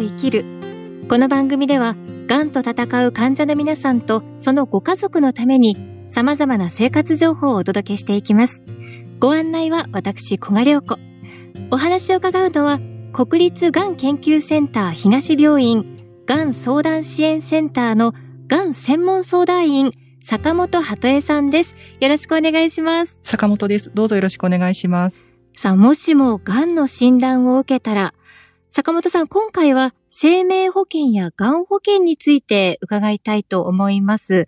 生きるこの番組ではがんと闘う患者の皆さんとそのご家族のために様々な生活情報をお届けしていきますご案内は私小賀良子お話を伺うのは国立がん研究センター東病院がん相談支援センターのがん専門相談員坂本鳩江さんです。よろしくお願いします。坂本です。どうぞよろしくお願いします。さあ、もしも癌の診断を受けたら、坂本さん、今回は生命保険やがん保険について伺いたいと思います。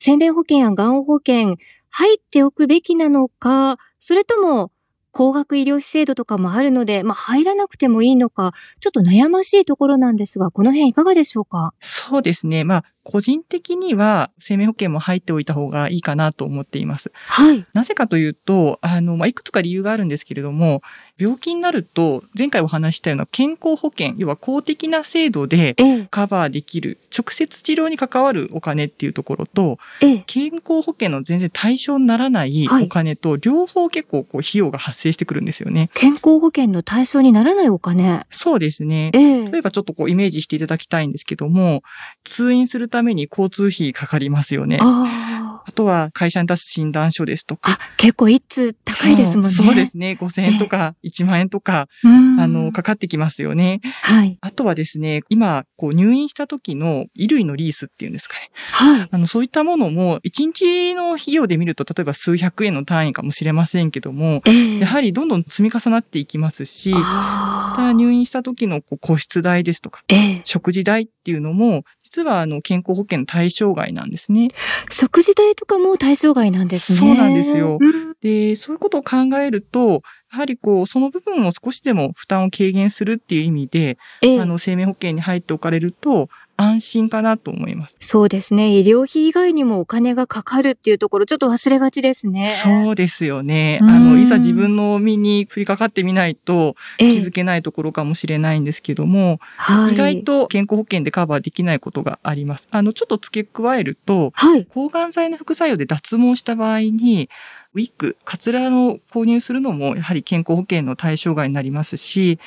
生命保険やがん保険、入っておくべきなのか、それとも高額医療費制度とかもあるので、まあ、入らなくてもいいのか、ちょっと悩ましいところなんですが、この辺いかがでしょうか？そうですね。まあ、個人的には生命保険も入っておいた方がいいかなと思っています。はい。なぜかというと、あの、まあ、いくつか理由があるんですけれども、病気になると、前回お話したような健康保険、要は公的な制度でカバーできる、直接治療に関わるお金っていうところと、健康保険の全然対象にならないお金と、両方結構こう費用が発生してくるんですよね。健康保険の対象にならないお金そうですね。例えばちょっとこうイメージしていただきたいんですけども、通院するために交通費かかりますよね。ああとは会社に出す診断書ですとか。あ、結構一通高いですもんね。そうですね。5000円とか1万円とか、あの、かかってきますよね。はい。あとはですね、今、こう入院した時の衣類のリースっていうんですかね。はい。あの、そういったものも、1日の費用で見ると、例えば数百円の単位かもしれませんけども、えー、やはりどんどん積み重なっていきますし、また入院した時のこう個室代ですとか、えー、食事代っていうのも、実はあの健康保険の対象外なんですね。食事代とかも対象外なんですね。そうなんですよ。うん、で、そういうことを考えると、やはりこう、その部分を少しでも負担を軽減するっていう意味で、ええ、あの、生命保険に入っておかれると、安心かなと思います。そうですね。医療費以外にもお金がかかるっていうところ、ちょっと忘れがちですね。そうですよね。あの、いざ自分の身に降りかかってみないと気づけないところかもしれないんですけども、はい、意外と健康保険でカバーできないことがあります。あの、ちょっと付け加えると、はい、抗がん剤の副作用で脱毛した場合に、ウィッグ、カツラの購入するのもやはり健康保険の対象外になりますし、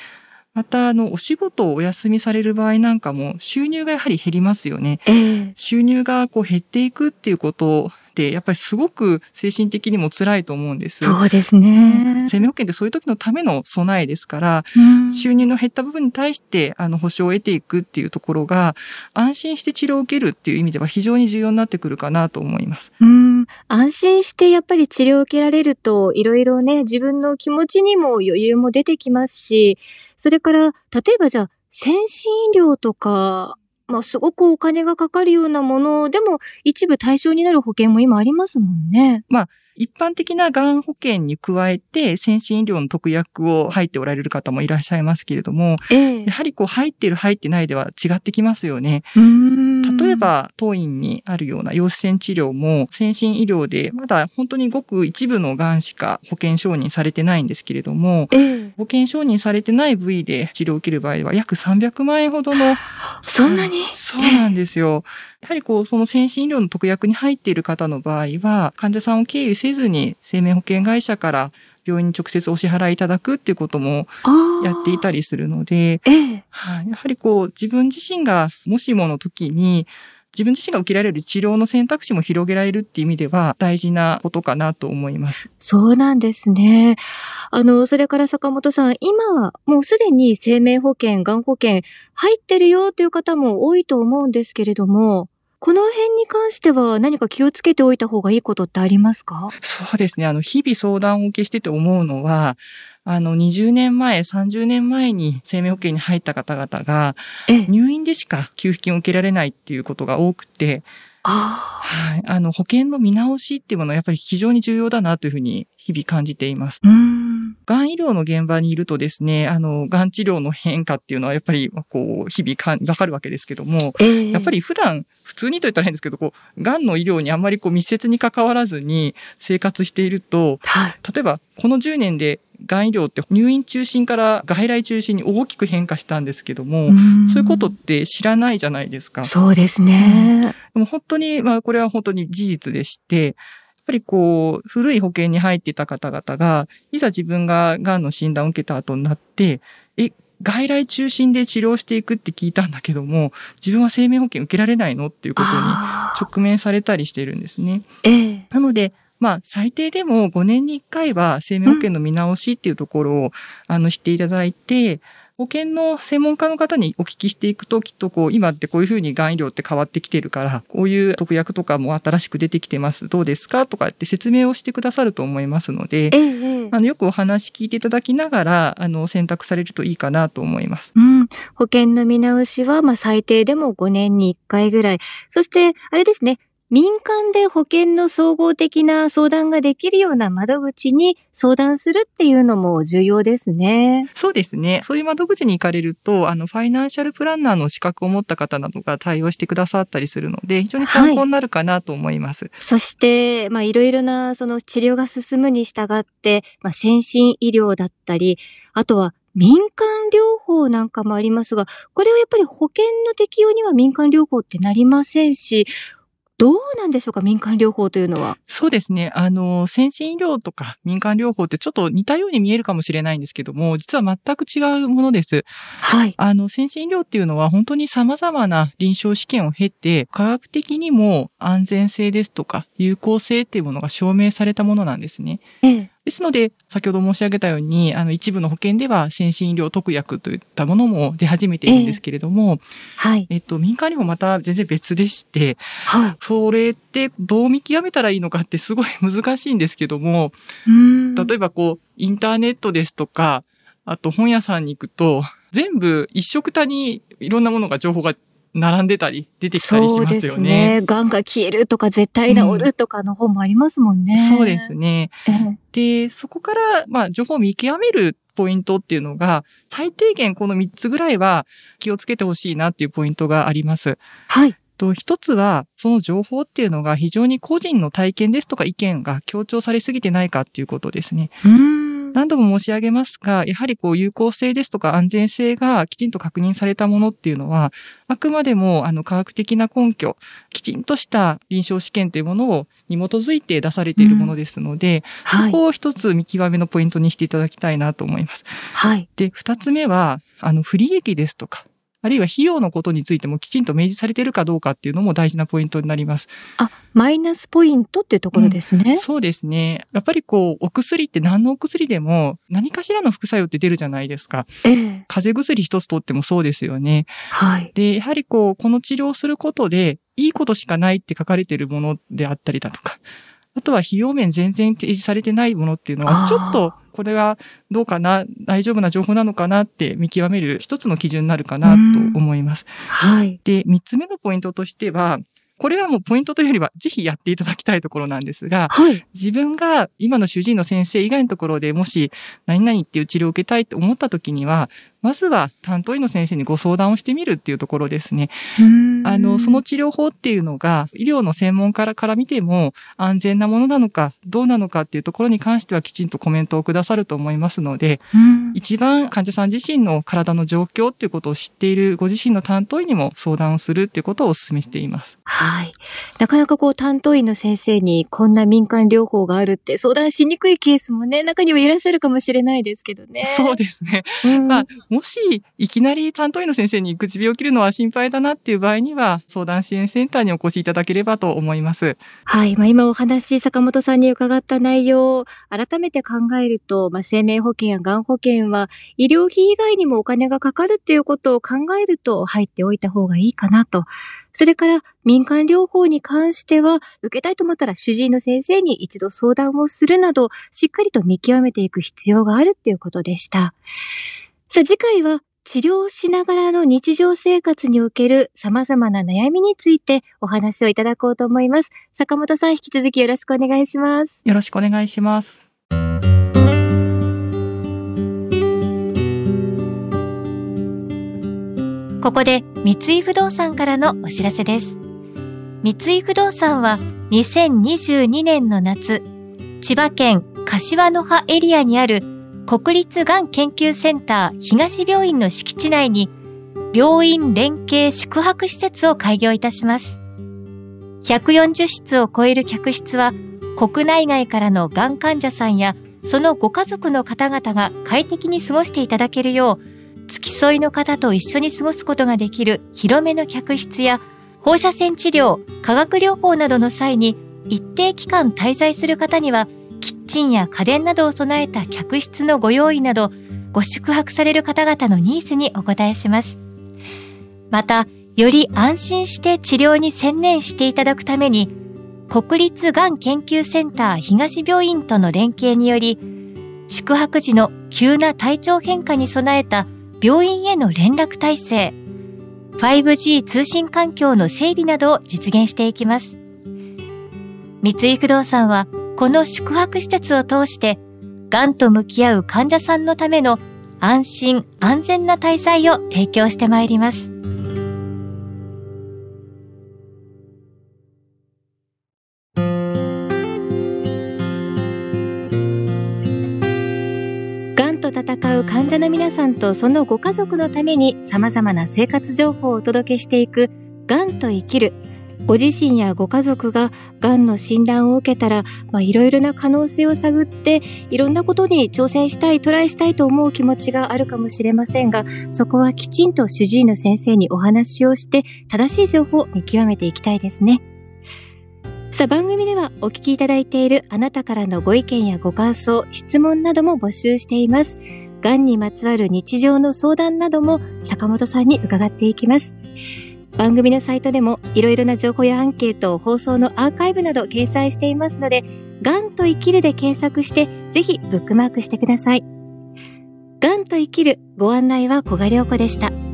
また、あの、お仕事をお休みされる場合なんかも収入がやはり減りますよね。えー、収入がこう減っていくっていうこと、やっぱりすごく精神的にも辛いと思うんです。そうですね。生命保険ってそういう時のための備えですから、うん、収入の減った部分に対して、あの、保証を得ていくっていうところが、安心して治療を受けるっていう意味では非常に重要になってくるかなと思います。うん。安心してやっぱり治療を受けられると、いろいろね、自分の気持ちにも余裕も出てきますし、それから、例えばじゃあ、先進医療とか、まあ、すごくお金がかかるようなものでも、一部対象になる保険も今ありますもんね。まあ、一般的ながん保険に加えて、先進医療の特約を入っておられる方もいらっしゃいますけれども、ええ、やはりこう入っている入ってないでは違ってきますよね。例えば、当院にあるような陽子線治療も、先進医療でまだ本当にごく一部のがんしか保険承認されてないんですけれども、え、保険承認されてない部位で治療を受ける場合は約300万円ほどの。そんなに、そうなんですよ。やはりこう、その先進医療の特約に入っている方の場合は、患者さんを経由せずに生命保険会社から病院に直接お支払いいただくっていうこともやっていたりするので、ええ、はやはりこう、自分自身がもしもの時に、自分自身が受けられる治療の選択肢も広げられるっていう意味では大事なことかなと思います。そうなんですね。あの、それから坂本さん、今、もうすでに生命保険、がん保険入ってるよという方も多いと思うんですけれども、この辺に関しては何か気をつけておいた方がいいことってありますか？そうですね。あの、日々相談を受けしてて思うのは、あの、20年前、30年前に生命保険に入った方々が、入院でしか給付金を受けられないっていうことが多くて、はい。あの、保険の見直しっていうものはやっぱり非常に重要だなというふうに日々感じています。がん。医療の現場にいるとですね、あの、がん治療の変化っていうのはやっぱり、こう、日々かわかるわけですけども、えー、やっぱり普段、普通にと言ったら変ですけど、こう、がんの医療にあんまりこう密接に関わらずに生活していると、はい、例えば、この10年でがん医療って入院中心から外来中心に大きく変化したんですけども、そういうことって知らないじゃないですか。そうですね。でも本当に、まあこれは本当に事実でして、やっぱりこう、古い保険に入っていた方々が、いざ自分が癌の診断を受けた後になって、え、外来中心で治療していくって聞いたんだけども、自分は生命保険受けられないのっていうことに直面されたりしているんですね。ええ、なので、まあ、最低でも5年に1回は生命保険の見直しっていうところを、うん、あの、していただいて、保険の専門家の方にお聞きしていくと、きっとこう、今ってこういうふうにがん医療って変わってきてるから、こういう特約とかも新しく出てきてます。どうですかとかって説明をしてくださると思いますので、ええ、あの、よくお話聞いていただきながら、あの、選択されるといいかなと思います。うん。保険の見直しは、まあ、最低でも5年に1回ぐらい。そして、あれですね、民間で保険の総合的な相談ができるような窓口に相談するっていうのも重要ですね。そうですね。そういう窓口に行かれると、あの、ファイナンシャルプランナーの資格を持った方などが対応してくださったりするので、非常に参考になるかなと思います。はい、そして、まあ、いろいろな、その治療が進むに従って、まあ、先進医療だったり、あとは民間療法なんかもありますが、これはやっぱり保険の適用には民間療法ってなりませんし、どうなんでしょうか民間療法というのは。そうですね。あの、先進医療とか民間療法ってちょっと似たように見えるかもしれないんですけども、実は全く違うものです。はい。あの、先進医療っていうのは本当に様々な臨床試験を経て、科学的にも安全性ですとか有効性っていうものが証明されたものなんですね。ええ。ですので、先ほど申し上げたように、あの、一部の保険では先進医療特約といったものも出始めているんですけれども、えー、はい。えっと、民間にもまた全然別でして、はい。それってどう見極めたらいいのかってすごい難しいんですけども、うん例えばこう、インターネットですとか、あと本屋さんに行くと、全部一色たにいろんなものが情報が並んでたり、出てきたりしますよね。そうですね。癌が消えるとか絶対治るとかの本もありますもんね。うん、そうですね。で、そこから、まあ、情報を見極めるポイントっていうのが、最低限この3つぐらいは気をつけてほしいなっていうポイントがあります。はい。と、一つは、その情報っていうのが非常に個人の体験ですとか意見が強調されすぎてないかっていうことですね。うん何度も申し上げますが、やはりこう有効性ですとか安全性がきちんと確認されたものっていうのは、あくまでもあの科学的な根拠、きちんとした臨床試験というものをに基づいて出されているものですので、うんそこを一つ見極めのポイントにしていただきたいなと思います。はい。で、二つ目は、あの、不利益ですとか、あるいは費用のことについてもきちんと明示されているかどうかっていうのも大事なポイントになります。あ、マイナスポイントっていうところですね、うん、そうですね。やっぱりこう、お薬って何のお薬でも何かしらの副作用って出るじゃないですか。ええ、風邪薬一つとってもそうですよね。はい。で、やはりこう、この治療をすることで、いいことしかないって書かれているものであったりだとか、あとは費用面全然提示されてないものっていうのは、ちょっとこれはどうかな、大丈夫な情報なのかなって見極める一つの基準になるかなと思います。はい。で、三つ目のポイントとしては、これはもうポイントというよりは、ぜひやっていただきたいところなんですが、はい、自分が今の主治医の先生以外のところでもし、何々っていう治療を受けたいと思った時には、まずは担当医の先生にご相談をしてみるっていうところですね。あの、その治療法っていうのが、医療の専門家から見ても安全なものなのか、どうなのかっていうところに関してはきちんとコメントをくださると思いますので、一番患者さん自身の体の状況っていうことを知っているご自身の担当医にも相談をするっていうことをお勧めしています。はい。なかなかこう担当医の先生にこんな民間療法があるって相談しにくいケースもね、中にはいらっしゃるかもしれないですけどね。そうですね。まあ、もし、いきなり担当医の先生に唇を切るのは心配だなっていう場合には、相談支援センターにお越しいただければと思います。はい。まあ、今お話、坂本さんに伺った内容を改めて考えると、まあ、生命保険やがん保険は、医療費以外にもお金がかかるっていうことを考えると入っておいた方がいいかなと。それから民間療法に関しては、受けたいと思ったら主治医の先生に一度相談をするなど、しっかりと見極めていく必要があるっていうことでした。さあ次回は治療しながらの日常生活における様々な悩みについてお話をいただこうと思います。坂本さん引き続きよろしくお願いします。よろしくお願いします。ここで三井不動産からのお知らせです。三井不動産は2022年の夏、千葉県柏の葉エリアにある国立がん研究センター東病院の敷地内に病院連携宿泊施設を開業いたします。140室を超える客室は国内外からのがん患者さんやそのご家族の方々が快適に過ごしていただけるよう付き添いの方と一緒に過ごすことができる広めの客室や放射線治療、化学療法などの際に一定期間滞在する方にはッチンや家電などを備えた客室のご用意などご宿泊される方々のニーズにお答えします。また、より安心して治療に専念していただくために国立がん研究センター東病院との連携により、宿泊時の急な体調変化に備えた病院への連絡体制、5G 通信環境の整備などを実現していきます。三井不動産は、この宿泊施設を通して、がんと向き合う患者さんのための安心安全な滞在を提供してまいります。と戦う患者の皆さんとそのご家族のために様々な生活情報をお届けしていく、がんと生きる。ご自身やご家族ががんの診断を受けたら、まあ、いろいろな可能性を探って、いろんなことに挑戦したい、トライしたいと思う気持ちがあるかもしれませんが、そこはきちんと主治医の先生にお話をして、正しい情報を見極めていきたいですね。さあ番組ではお聞きいただいているあなたからのご意見やご感想、質問なども募集しています。がんにまつわる日常の相談なども坂本さんに伺っていきます。番組のサイトでもいろいろな情報やアンケート、放送のアーカイブなど掲載していますので、がんと生きるで検索してぜひブックマークしてください。がんと生きるご案内は小賀良子でした。